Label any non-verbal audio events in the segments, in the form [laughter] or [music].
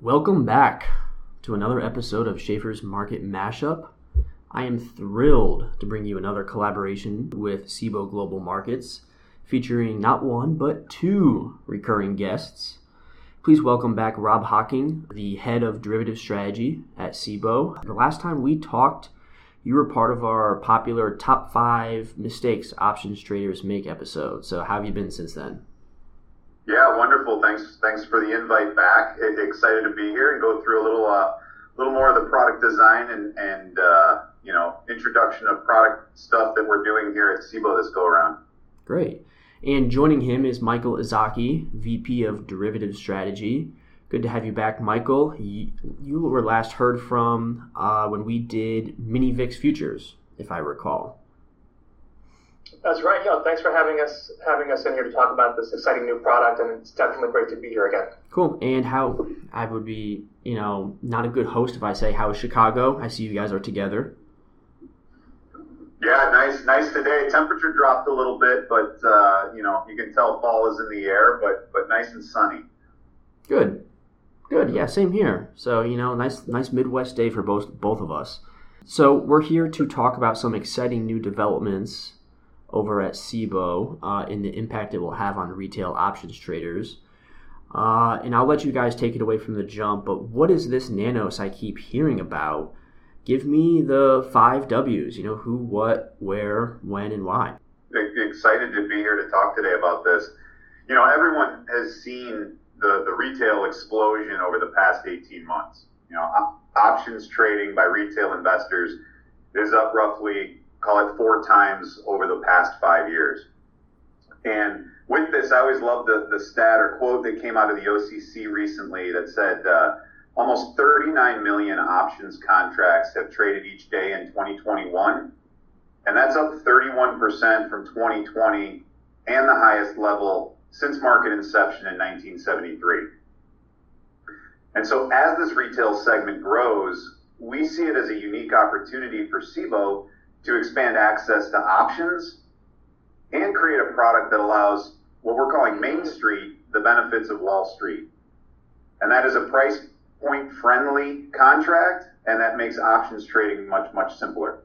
Welcome back to another episode of Schaeffer's Market Mashup. I am thrilled to bring you another collaboration with Cboe Global Markets featuring not one but two recurring guests. Please welcome back Rob Hocking, the head of derivative strategy at Cboe. The last time we talked, you were part of our popular top five mistakes options traders make episode. So, how have you been since then? Yeah, wonderful. Thanks, thanks for the invite back. Excited to be here and go through a little, uh, little more of the product design and and uh, you know introduction of product stuff that we're doing here at Cboe this go around. Great. And joining him is Michael Ozaki, VP of Derivative Strategy. Good to have you back, Michael. You, you were last heard from uh, when we did Mini VIX futures, if I recall. That's right. Yeah, thanks for having us having us in here to talk about this exciting new product, and it's definitely great to be here again. Cool. And how I would be, you know, not a good host if I say how is Chicago? I see you guys are together. Yeah, nice, nice today. Temperature dropped a little bit, but uh, you know you can tell fall is in the air, but but nice and sunny. Good, good. Yeah, same here. So you know, nice, nice Midwest day for both both of us. So we're here to talk about some exciting new developments over at Cboe uh, and the impact it will have on retail options traders. Uh, and I'll let you guys take it away from the jump. But what is this Nanos I keep hearing about? Give me the five W's. You know, who, what, where, when, and why. Excited to be here to talk today about this. You know, everyone has seen the, the retail explosion over the past 18 months. You know, options trading by retail investors is up roughly call it four times over the past five years. And with this, I always love the, the stat or quote that came out of the OCC recently that said uh, almost 39 million options contracts have traded each day in 2021. And that's up 31% from 2020 and the highest level since market inception in 1973. And so as this retail segment grows, we see it as a unique opportunity for Cboe to expand access to options and create a product that allows what we're calling Main Street the benefits of Wall Street. And that is a price point friendly contract, and that makes options trading much, much simpler.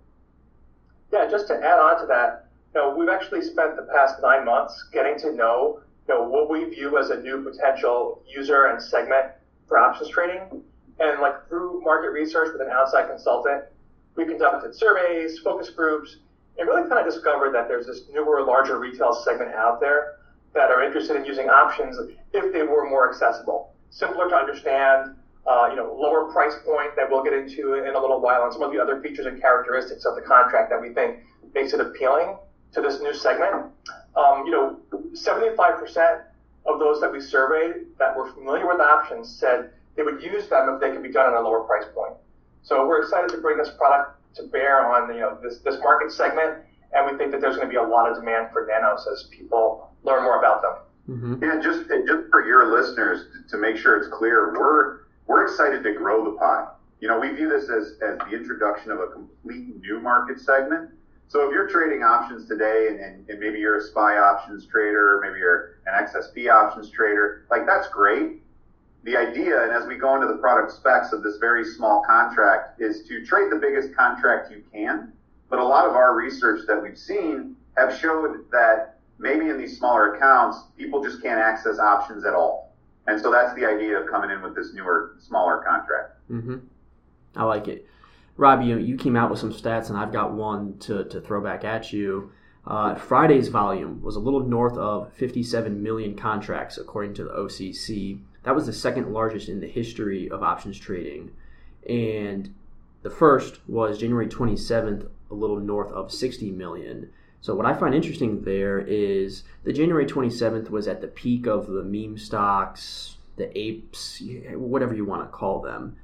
Yeah, just to add on to that, you know, we've actually spent the past nine months getting to know, you know, what we view as a new potential user and segment for options trading. And like through market research with an outside consultant, we conducted surveys, focus groups, and really kind of discovered that there's this newer, larger retail segment out there that are interested in using options if they were more accessible, simpler to understand, uh, you know, lower price point that we'll get into in a little while, and some of the other features and characteristics of the contract that we think makes it appealing to this new segment. Um, you know, 75% of those that we surveyed that were familiar with options said they would use them if they could be done at a lower price point. So we're excited to bring this product to bear on you know this this market segment, and we think that there's going to be a lot of demand for nanos as people learn more about them. Mm-hmm. Yeah, just just for your listeners to make sure it's clear, we're we're excited to grow the pie. You know, we view this as, as the introduction of a complete new market segment. So if you're trading options today and, and, and maybe you're a SPY options trader, maybe you're an XSP options trader, like that's great the idea, and as we go into the product specs of this very small contract, is to trade the biggest contract you can. But a lot of our research that we've seen have showed that maybe in these smaller accounts, people just can't access options at all. And so that's the idea of coming in with this newer, smaller contract. Mm-hmm. I like it. Rob, you, you came out with some stats, and I've got one to, to throw back at you. Uh, Friday's volume was a little north of 57 million contracts, according to the OCC. That was the second largest in the history of options trading. And the first was January 27th, a little north of 60 million. So what I find interesting there is the January 27th was at the peak of the meme stocks, the apes, whatever you want to call them.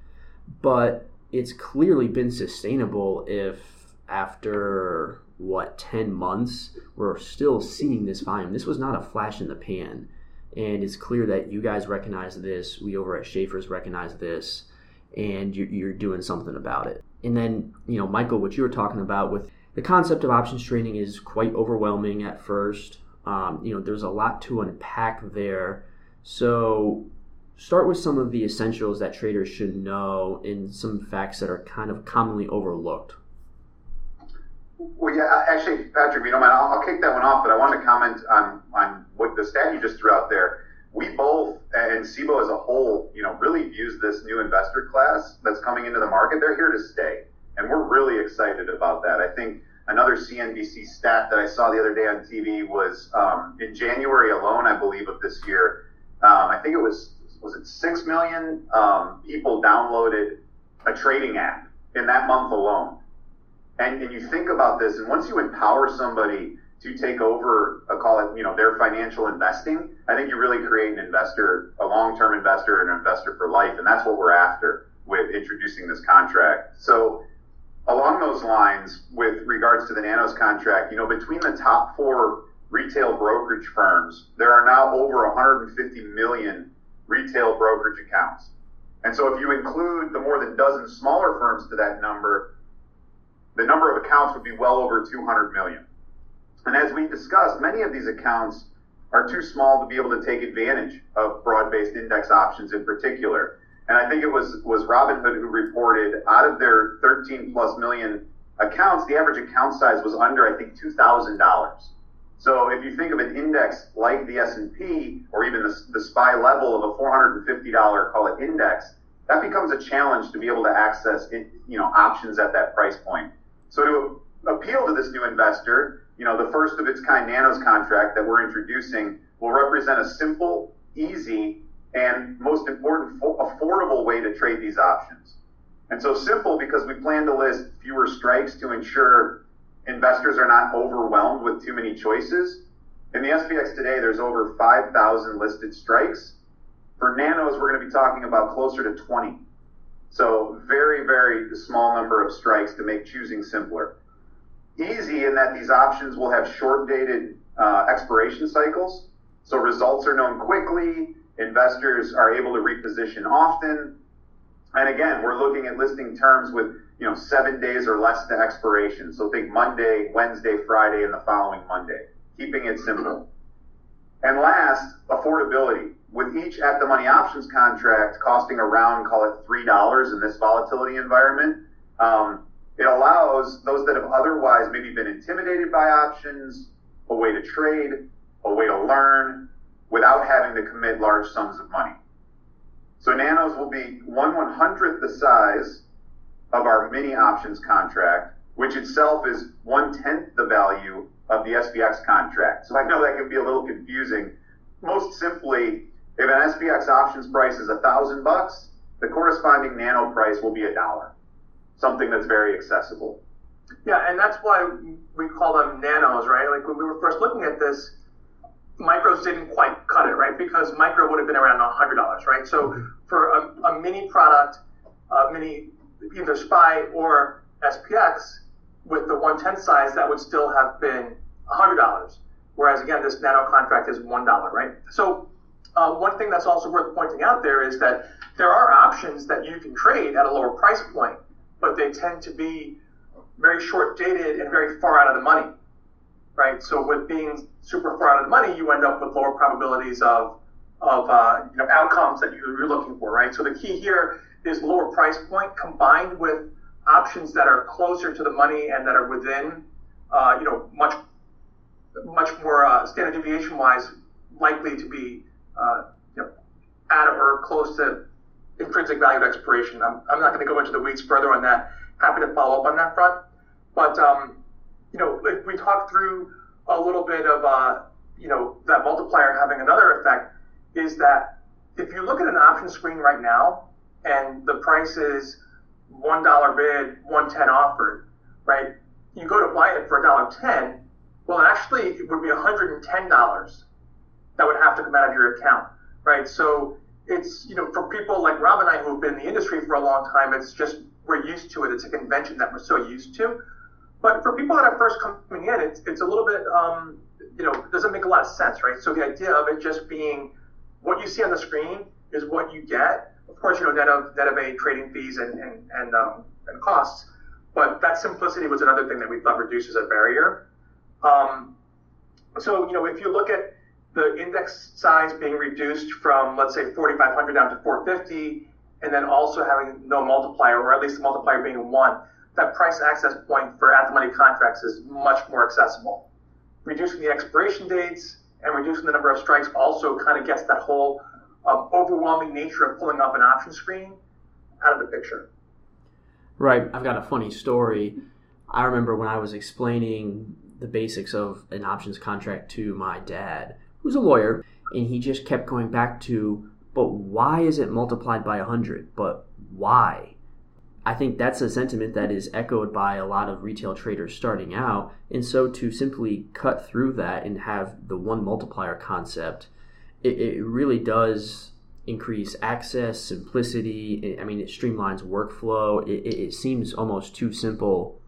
But it's clearly been sustainable if after what 10 months we're still seeing this volume. This was not a flash in the pan and it's clear that you guys recognize this. We over at Schaeffer's recognize this, and you're, doing something about it. And then, you know, Michael, what you were talking about with the concept of options trading is quite overwhelming at first. Um, you know, there's a lot to unpack there. So, start with some of the essentials that traders should know and some facts that are kind of commonly overlooked. Well, yeah, actually, Patrick, you know, I'll, I'll kick that one off, but I want to comment on, on what the stat you just threw out there. We both, and Cboe as a whole, you know, really views this new investor class that's coming into the market. They're here to stay. And we're really excited about that. I think another CNBC stat that I saw the other day on TV was um, in January alone, I believe, of this year, um, I think it was, was it 6 million um, people downloaded a trading app in that month alone. And, and you think about this, and once you empower somebody to take over, a call it, you know, their financial investing, I think you really create an investor, a long-term investor, an investor for life, and that's what we're after with introducing this contract. So along those lines, with regards to the Nanos contract, you know, between the top four retail brokerage firms, there are now over 150 million retail brokerage accounts. And so if you include the more than dozen smaller firms to that number, the number of accounts would be well over 200 million. And as we discussed, many of these accounts are too small to be able to take advantage of broad-based index options in particular. And I think it was, was Robinhood who reported out of their 13 plus million accounts, the average account size was under, I think, $2,000. So if you think of an index like the S&P or even the, the SPY level of a $450, call it index, that becomes a challenge to be able to access, you know, options at that price point. So to appeal to this new investor, you know, the first of its kind Nanos contract that we're introducing will represent a simple, easy, and most important, affordable way to trade these options. And so simple because we plan to list fewer strikes to ensure investors are not overwhelmed with too many choices. In the SPX today, there's over 5,000 listed strikes. For nanos, we're going to be talking about closer to 20. So very, very small number of strikes to make choosing simpler. Easy in that these options will have short dated uh, expiration cycles. So results are known quickly investors are able to reposition often. And again, we're looking at listing terms with, you know, seven days or less to expiration. So think Monday, Wednesday, Friday, and the following Monday, keeping it simple. And last, affordability. With each at the money options contract costing around, call it $3 in this volatility environment, um, it allows those that have otherwise maybe been intimidated by options, a way to trade, a way to learn, without having to commit large sums of money. So nanos will be one one hundredth the size of our mini options contract, which itself is one tenth the value of the SPX contract. So I know that can be a little confusing. Most simply, if an SPX options price is a thousand bucks, the corresponding nano price will be a dollar, something that's very accessible. Yeah, and that's why we call them nanos, right? Like when we were first looking at this, micros didn't quite cut it, right? Because micro would have been around $100, right? So mm-hmm. for a, a mini product, a mini either SPY or SPX with the 110 size, that would still have been $100. Whereas again, this nano contract is $1, right? So uh, one thing that's also worth pointing out there is that there are options that you can trade at a lower price point, but they tend to be very short dated and very far out of the money right? So with being super far out of the money, you end up with lower probabilities of of uh, you know outcomes that you're looking for, right? So the key here is lower price point combined with options that are closer to the money and that are within uh, you know much much more uh, standard deviation wise likely to be uh, you know at or close to intrinsic value at expiration. I'm, I'm not going to go into the weeds further on that. Happy to follow up on that front, but um, you know, if we talk through a little bit of, uh, you know, that multiplier having another effect is that if you look at an option screen right now and the price is one dollar bid, one ten offered, right? You go to buy it for a dollar ten. Well, actually, it would be one hundred and ten dollars that would have to come out of your account, right? So it's you know for people like Rob and I who've been in the industry for a long time, it's just we're used to it. It's a convention that we're so used to. But for people that are first coming in, it's, it's a little bit, um, you know, doesn't make a lot of sense, right? So the idea of it just being what you see on the screen is what you get. Of course, you know, net of net of a trading fees and and and, um, and costs. But that simplicity was another thing that we thought reduces a barrier. Um, so, you know, if you look at the index size being reduced from, let's say, 4,500 down to 450, and then also having no multiplier, or at least the multiplier being one, that price access point for at the money contracts is much more accessible. Reducing the expiration dates and reducing the number of strikes also kind of gets that whole um, overwhelming nature of pulling up an option screen out of the picture. Right. I've got a funny story. I remember when I was explaining the basics of an options contract to my dad, who's a lawyer, and he just kept going back to, but why is it multiplied by 100? But why? I think that's a sentiment that is echoed by a lot of retail traders starting out. And so to simply cut through that and have the one multiplier concept, it, it really does increase access, simplicity. I mean, it streamlines workflow. It, it, it seems almost too simple,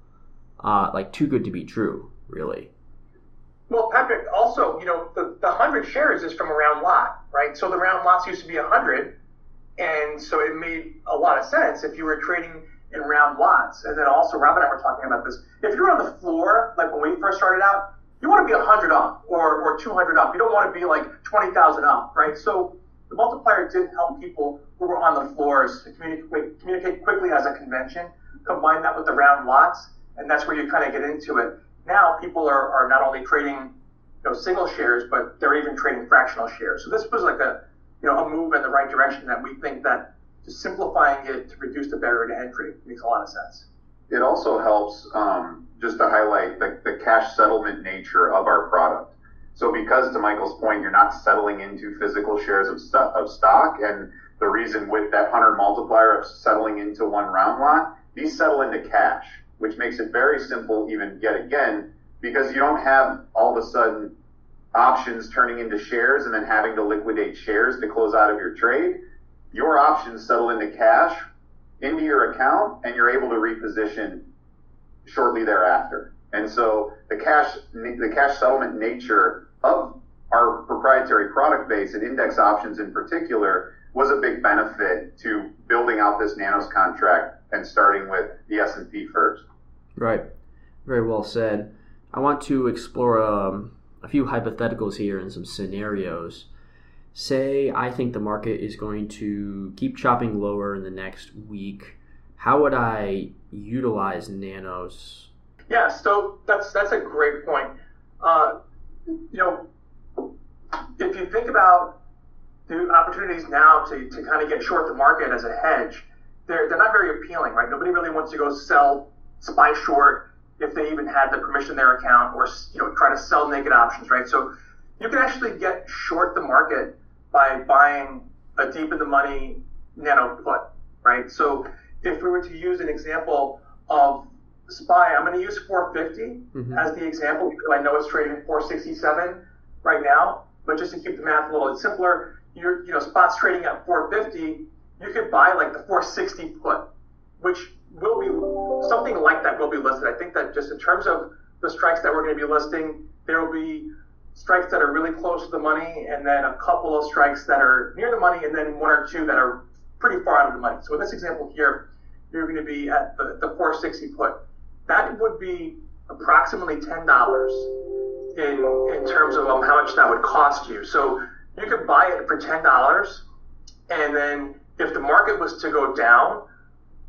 uh, like too good to be true, really. Well, Patrick, also, you know, the, the 100 shares is from a round lot, right? So the round lots used to be 100, and so it made a lot of sense if you were trading in round lots. And then also, Rob and I were talking about this. If you're on the floor, like when we first started out, you want to be 100 up or, or 200 up. You don't want to be like 20,000 up, right? So the multiplier did help people who were on the floors to communicate, communicate quickly as a convention. Combine that with the round lots, and that's where you kind of get into it. Now people are, are not only trading you know, single shares, but they're even trading fractional shares. So this was like a you know a move in the right direction that we think that just simplifying it to reduce the barrier to entry makes a lot of sense. It also helps um, just to highlight the, the cash settlement nature of our product. So because to Michael's point, you're not settling into physical shares of, st- of stock, and the reason with that 100 multiplier of settling into one round lot, these settle into cash, which makes it very simple even yet again, because you don't have all of a sudden options turning into shares and then having to liquidate shares to close out of your trade. Your options settle into cash into your account and you're able to reposition shortly thereafter. And so the cash the cash settlement nature of our proprietary product base and index options in particular was a big benefit to building out this nanos contract and starting with the S&P first. Right. Very well said. I want to explore um, a few hypotheticals here and some scenarios. Say I think the market is going to keep chopping lower in the next week. How would I utilize nanos? Yeah, so that's that's a great point. Uh, you know, if you think about the opportunities now to, to kind of get short the market as a hedge, they're, they're not very appealing, right? Nobody really wants to go sell SPY short if they even had the permission in their account or you know try to sell naked options, right? So you can actually get short the market by buying a deep in the money nano put, right? So if we were to use an example of SPY, I'm going to use 450 mm-hmm. as the example because I know it's trading 467 right now. But just to keep the math a little bit simpler, you're, you know, spot's trading at 450. You could buy like the 460 put, which will be something like that will be listed. I think that just in terms of the strikes that we're going to be listing, there will be strikes that are really close to the money, and then a couple of strikes that are near the money, and then one or two that are pretty far out of the money. So in this example here, you're going to be at the, the 460 put. That would be approximately ten dollars in in terms of um, how much that would cost you. So you could buy it for ten dollars, and then if the market was to go down,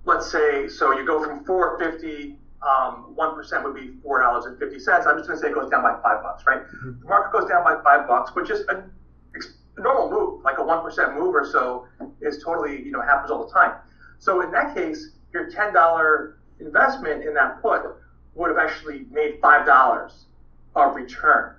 let's say, so you go from 450, um, 1% would be $4.50. I'm just going to say it goes down by five bucks, right? Mm-hmm. The market goes down by five bucks, which is a, a normal move, like a 1% move or so is totally, you know, happens all the time. So in that case, your $10 investment in that put would have actually made $5 of return,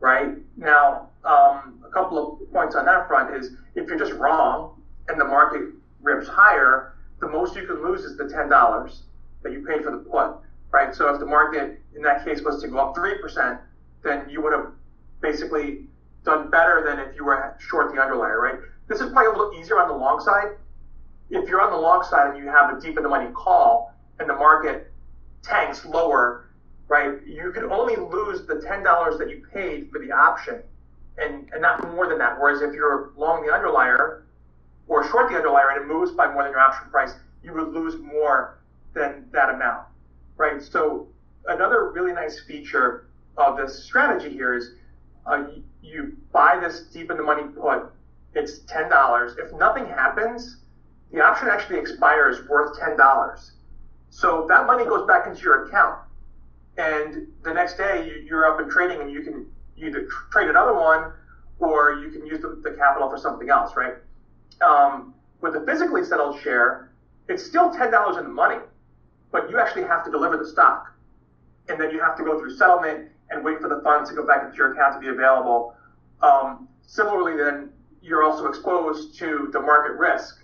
right? Now, um, a couple of points on that front is if you're just wrong and the market rips higher, the most you can lose is the ten dollars that you paid for the put, right? So if the market in that case was to go up three percent, then you would have basically done better than if you were short the underlier, right? This is probably a little easier on the long side. If you're on the long side and you have a deep in the money call and the market tanks lower, right? You could only lose the ten dollars that you paid for the option, and, and not more than that. Whereas if you're long the underlier, or short the underlier and it moves by more than your option price, you would lose more than that amount, right? So another really nice feature of this strategy here is uh, you buy this deep in the money put. It's ten dollars. If nothing happens, the option actually expires worth ten dollars. So that money goes back into your account, and the next day you're up and trading, and you can either trade another one or you can use the, capital for something else, right? Um, with a physically settled share, it's still ten dollars in the money, but you actually have to deliver the stock, and then you have to go through settlement and wait for the funds to go back into your account to be available. Um, similarly, then you're also exposed to the market risk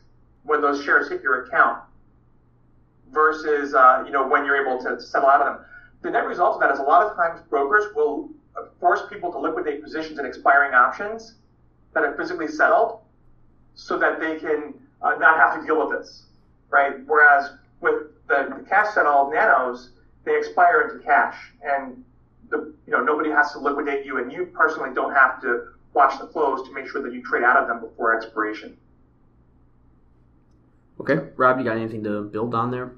when those shares hit your account versus uh, you know when you're able to settle out of them. The net result of that is a lot of times brokers will force people to liquidate positions in expiring options that are physically settled so that they can uh, not have to deal with this, right? Whereas with the, the cash settled nanos, they expire into cash and the, you know, nobody has to liquidate you and you personally don't have to watch the flows to make sure that you trade out of them before expiration. Okay, Rob, you got anything to build on there?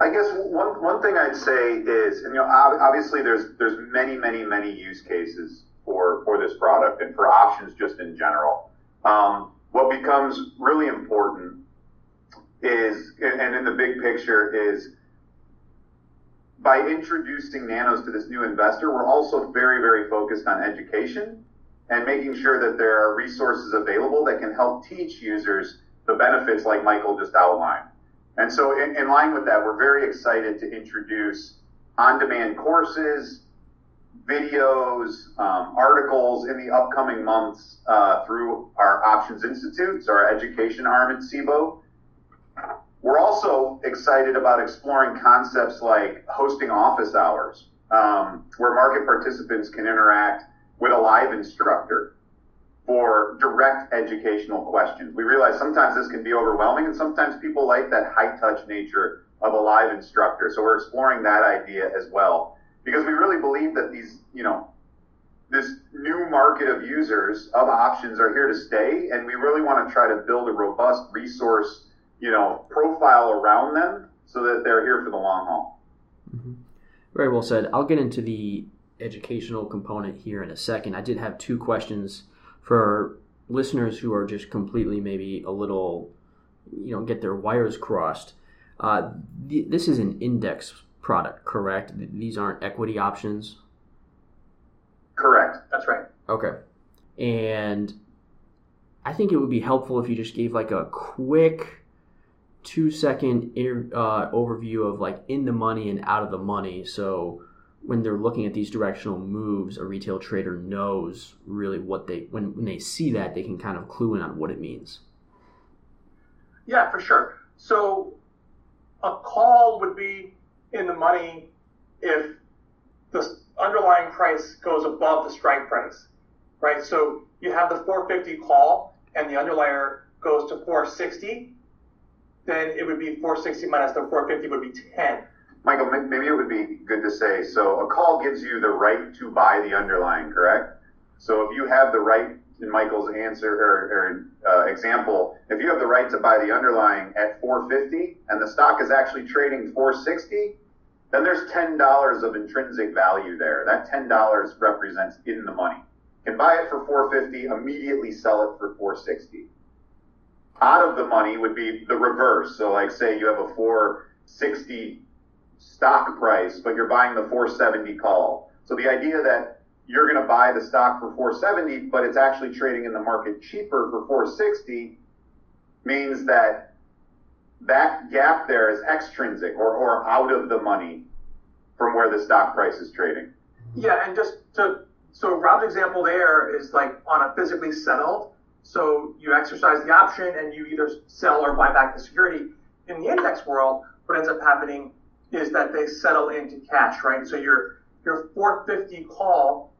I guess one, one thing I'd say is, and you know, obviously there's there's many many many use cases for for this product and for options just in general. Um, what becomes really important is, and in the big picture is, by introducing nanos to this new investor, we're also very very focused on education and making sure that there are resources available that can help teach users the benefits like Michael just outlined. And so, in, in line with that, we're very excited to introduce on demand courses, videos, um, articles in the upcoming months uh, through our Options Institutes, our education arm at Cboe. We're also excited about exploring concepts like hosting office hours, um, where market participants can interact with a live instructor for direct educational questions. We realize sometimes this can be overwhelming and sometimes people like that high touch nature of a live instructor. So we're exploring that idea as well because we really believe that these, you know, this new market of users of options are here to stay and we really want to try to build a robust resource, you know, profile around them so that they're here for the long haul. Mm-hmm. Very well said. I'll get into the educational component here in a second. I did have two questions for listeners who are just completely maybe a little, you know, get their wires crossed. Uh, th- this is an index product, correct? These aren't equity options. Correct. That's right. Okay. And I think it would be helpful if you just gave like a quick two second inter- uh, overview of like in the money and out of the money. So when they're looking at these directional moves, a retail trader knows really what they when, when they see that they can kind of clue in on what it means. Yeah, for sure. So a call would be in the money if the underlying price goes above the strike price, right? So you have the 450 call and the underlier goes to 460, then it would be 460 minus the 450 would be 10 Michael, maybe it would be good to say so a call gives you the right to buy the underlying, correct? So if you have the right, in Michael's answer or, or uh, example, if you have the right to buy the underlying at 450 and the stock is actually trading 460, then there's $10 of intrinsic value there. That $10 represents in the money. Can buy it for 450, immediately sell it for 460. Out of the money would be the reverse. So like say you have a 460 stock price, but you're buying the 470 call. So the idea that you're going to buy the stock for 470, but it's actually trading in the market cheaper for 460 means that that gap there is extrinsic or, or out of the money from where the stock price is trading. Yeah, and just to so Rob's example there is like on a physically settled. So you exercise the option and you either sell or buy back the security. In the index world, what ends up happening is that they settle into cash, right? So your your 450 call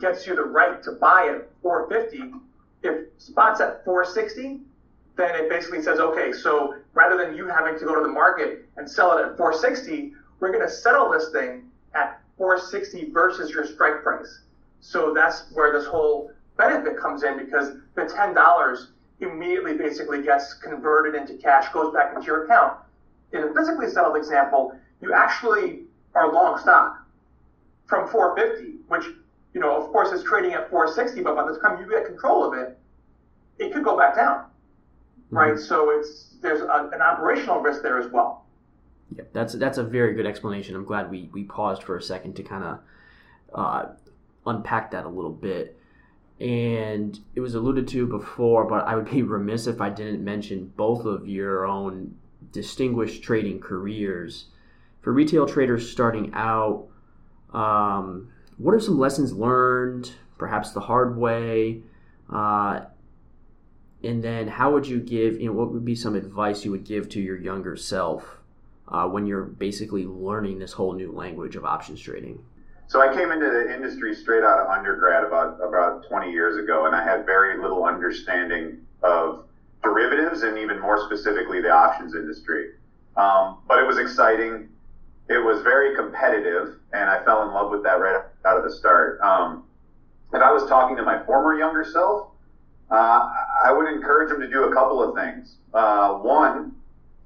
gets you the right to buy at 450. If spot's at 460, then it basically says, okay, so rather than you having to go to the market and sell it at 460, we're going to settle this thing at 460 versus your strike price. So that's where this whole benefit comes in because the $10 immediately basically gets converted into cash, goes back into your account in a physically settled example, you actually are long stock from 450, which, you know, of course is trading at 460, but by the time you get control of it, it could go back down, mm-hmm. right? So it's there's a, an operational risk there as well. Yeah, that's that's a very good explanation. I'm glad we we paused for a second to kind of uh, unpack that a little bit. And it was alluded to before, but I would be [laughs] remiss if I didn't mention both of your own distinguished trading careers. For retail traders starting out, um, what are some lessons learned, perhaps the hard way? Uh, and then how would you give, you know, what would be some advice you would give to your younger self uh, when you're basically learning this whole new language of options trading? So I came into the industry straight out of undergrad about about 20 years ago, and I had very little understanding of derivatives and even more specifically the options industry. Um, but it was exciting. It was very competitive, and I fell in love with that right out of the start. Um, if I was talking to my former younger self, uh, I would encourage him to do a couple of things. Uh, one,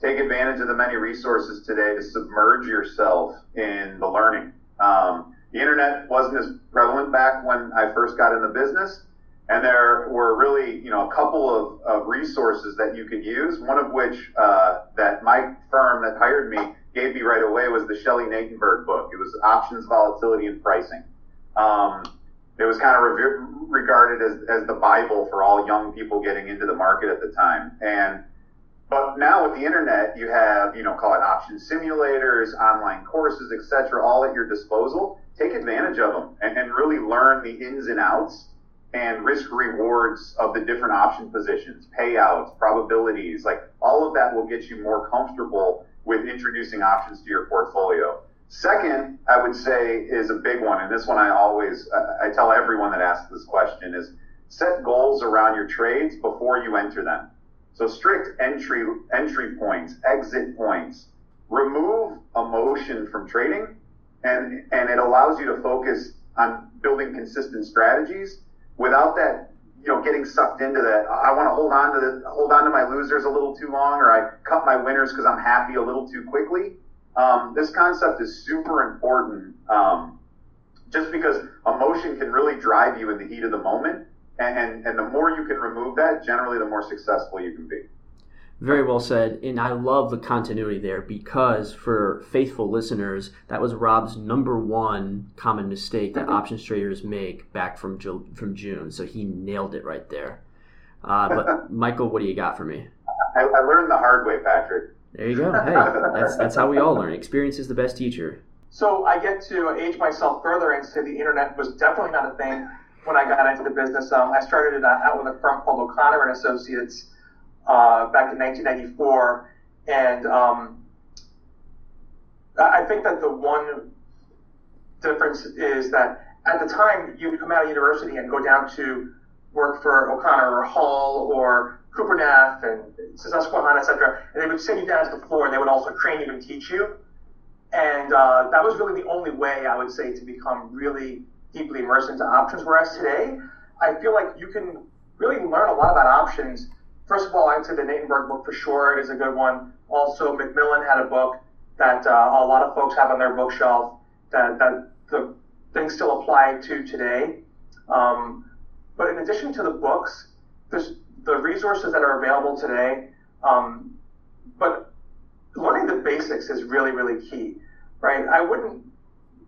take advantage of the many resources today to submerge yourself in the learning. Um, the internet wasn't as prevalent back when I first got in the business. And there were really, you know, a couple of, of resources that you could use. One of which uh, that my firm that hired me gave me right away was the Shelley Natenberg book. It was Options, Volatility, and Pricing. Um, it was kind of re- regarded as, as the Bible for all young people getting into the market at the time. And but now with the internet, you have, you know, call it option simulators, online courses, etc., all at your disposal. Take advantage of them and, and really learn the ins and outs and risk rewards of the different option positions, payouts, probabilities, like all of that will get you more comfortable with introducing options to your portfolio. Second, I would say is a big one, and this one I always uh, I tell everyone that asks this question is set goals around your trades before you enter them. So strict entry entry points, exit points, remove emotion from trading, and and it allows you to focus on building consistent strategies without that you know getting sucked into that I want to hold on to the hold on to my losers a little too long or I cut my winners because I'm happy a little too quickly. Um, this concept is super important um, just because emotion can really drive you in the heat of the moment. And, and, and the more you can remove that, generally, the more successful you can be. Very well said. And I love the continuity there because for faithful listeners, that was Rob's number one common mistake that options traders make back from, from June. So he nailed it right there. Uh, [laughs] but Michael, what do you got for me? I, I learned the hard way, Patrick. There you go. [laughs] Hey, that's that's how we all learn. Experience is the best teacher. So I get to age myself further and say the internet was definitely not a thing when I got into the business. Um, I started it out with a firm called O'Connor and Associates uh, back in 1994, and um, I think that the one difference is that at the time you would come out of university and go down to work for O'Connor or Hull or Cooper Neff and Susquehanna, etc. And they would send you down to the floor and they would also train you and teach you. And uh, that was really the only way I would say to become really deeply immersed into options. Whereas today, I feel like you can really learn a lot about options. First of all, I'd say the Natenberg book for sure is a good one. Also, McMillan had a book that uh, a lot of folks have on their bookshelf that, that the things still apply to today. Um, but in addition to the books, the resources that are available today. Um, but learning the basics is really, really key, right? I wouldn't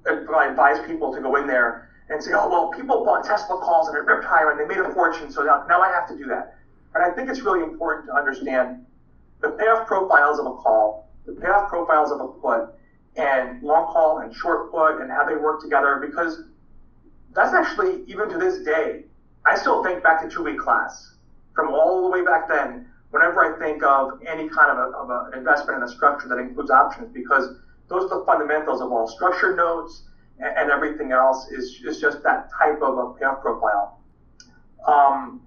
advise people to go in there and say, oh, well, people bought Tesla calls and it ripped higher and they made a fortune, so now, now I have to do that. And I think it's really important to understand the payoff profiles of a call, the payoff profiles of a put, and long call and short put and how they work together because that's actually, even to this day, I still think back to two week class from all the way back then whenever I think of any kind of, a, of an investment in a structure that includes options because those are the fundamentals of all structured notes and, and everything else is, is just that type of a payoff profile. Um,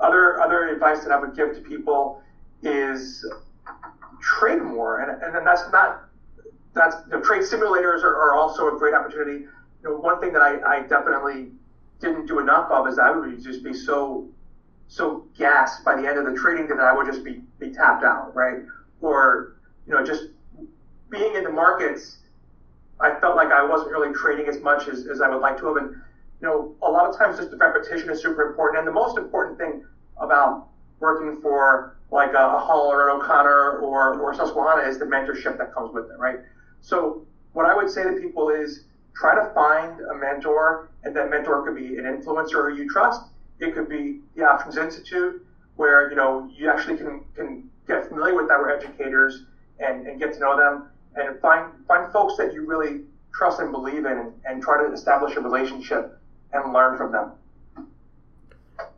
other other advice that I would give to people is trade more, and, and then that's not that's know, trade simulators are, are, also a great opportunity. You know, one thing that I, I definitely didn't do enough of is I would just be so so gassed by the end of the trading that I would just be, be tapped out, right? or you know just being in the markets, I felt like I wasn't really trading as much as, as I would like to have. And you know, a lot of times just the repetition is super important. And the most important thing about working for like a, a Hull or an O'Connor or, or Susquehanna is the mentorship that comes with it, right? So what I would say to people is try to find a mentor, and that mentor could be an influencer you trust. It could be the Options Institute, where you know you actually can can get familiar with our educators and, and get to know them, and find find folks that you really trust and believe in, and, and try to establish a relationship and learn from them.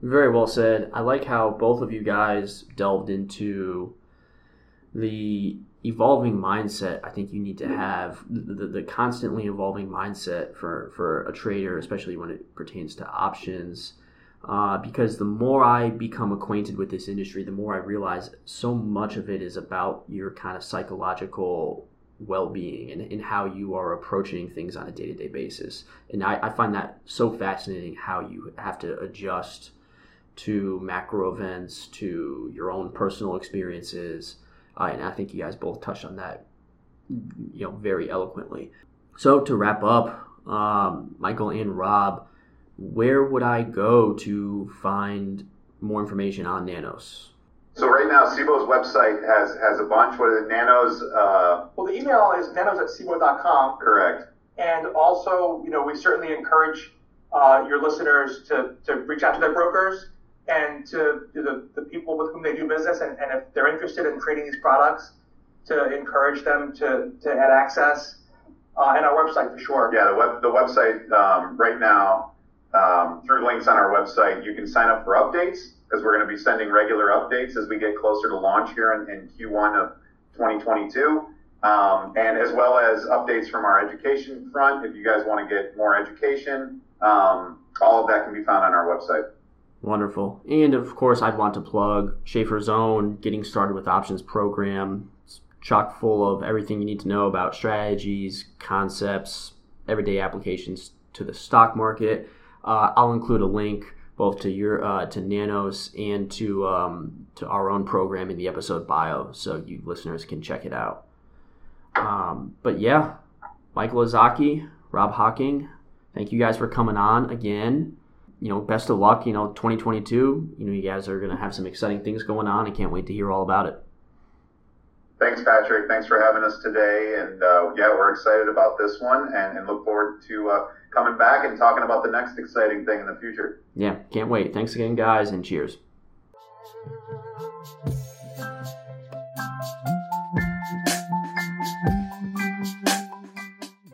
Very well said. I like how both of you guys delved into the evolving mindset I think you need to have the, the, the, constantly evolving mindset for, for a trader, especially when it pertains to options. Uh, because the more I become acquainted with this industry, the more I realize so much of it is about your kind of psychological well-being and, and how you are approaching things on a day-to-day basis. And I, I find that so fascinating how you have to adjust to macro events, to your own personal experiences uh, and I think you guys both touched on that, you know, very eloquently. So to wrap up, um, Michael and Rob, where would I go to find more information on Nanos? So right now, Cboe's website has has a bunch. What is it? Nanos. Uh... Well, the email is nanos at cboe.com. Correct. And also, you know, we certainly encourage uh, your listeners to, to reach out to their brokers and to, to the, the people with whom they do business, and, and if they're interested in creating these products, to encourage them to, to add access. Uh, and our website for sure. Yeah, the web the website um, right now um, through links on our website, you can sign up for updates because we're going to be sending regular updates as we get closer to launch here in, in Q1 of 2022. Um, and as well as updates from our education front. If you guys want to get more education, um, all of that can be found on our website. Wonderful. And of course, I'd want to plug Schaeffer's Own Getting Started with Options program. It's chock full of everything you need to know about strategies, concepts, everyday applications to the stock market. Uh, I'll include a link both to your uh, to Nanos and to um, to our own program in the episode bio, so you listeners can check it out. Um, but yeah, Michael Ozaki, Rob Hocking, thank you guys for coming on again you know, best of luck. You know, 2022. You know, you guys are to have some exciting things going on. I can't wait to hear all about it. Thanks, Patrick. Thanks for having us today. And uh, yeah, we're excited about this one and, and look forward to uh, coming back and talking about the next exciting thing in the future. Yeah, can't wait. Thanks again, guys, and cheers.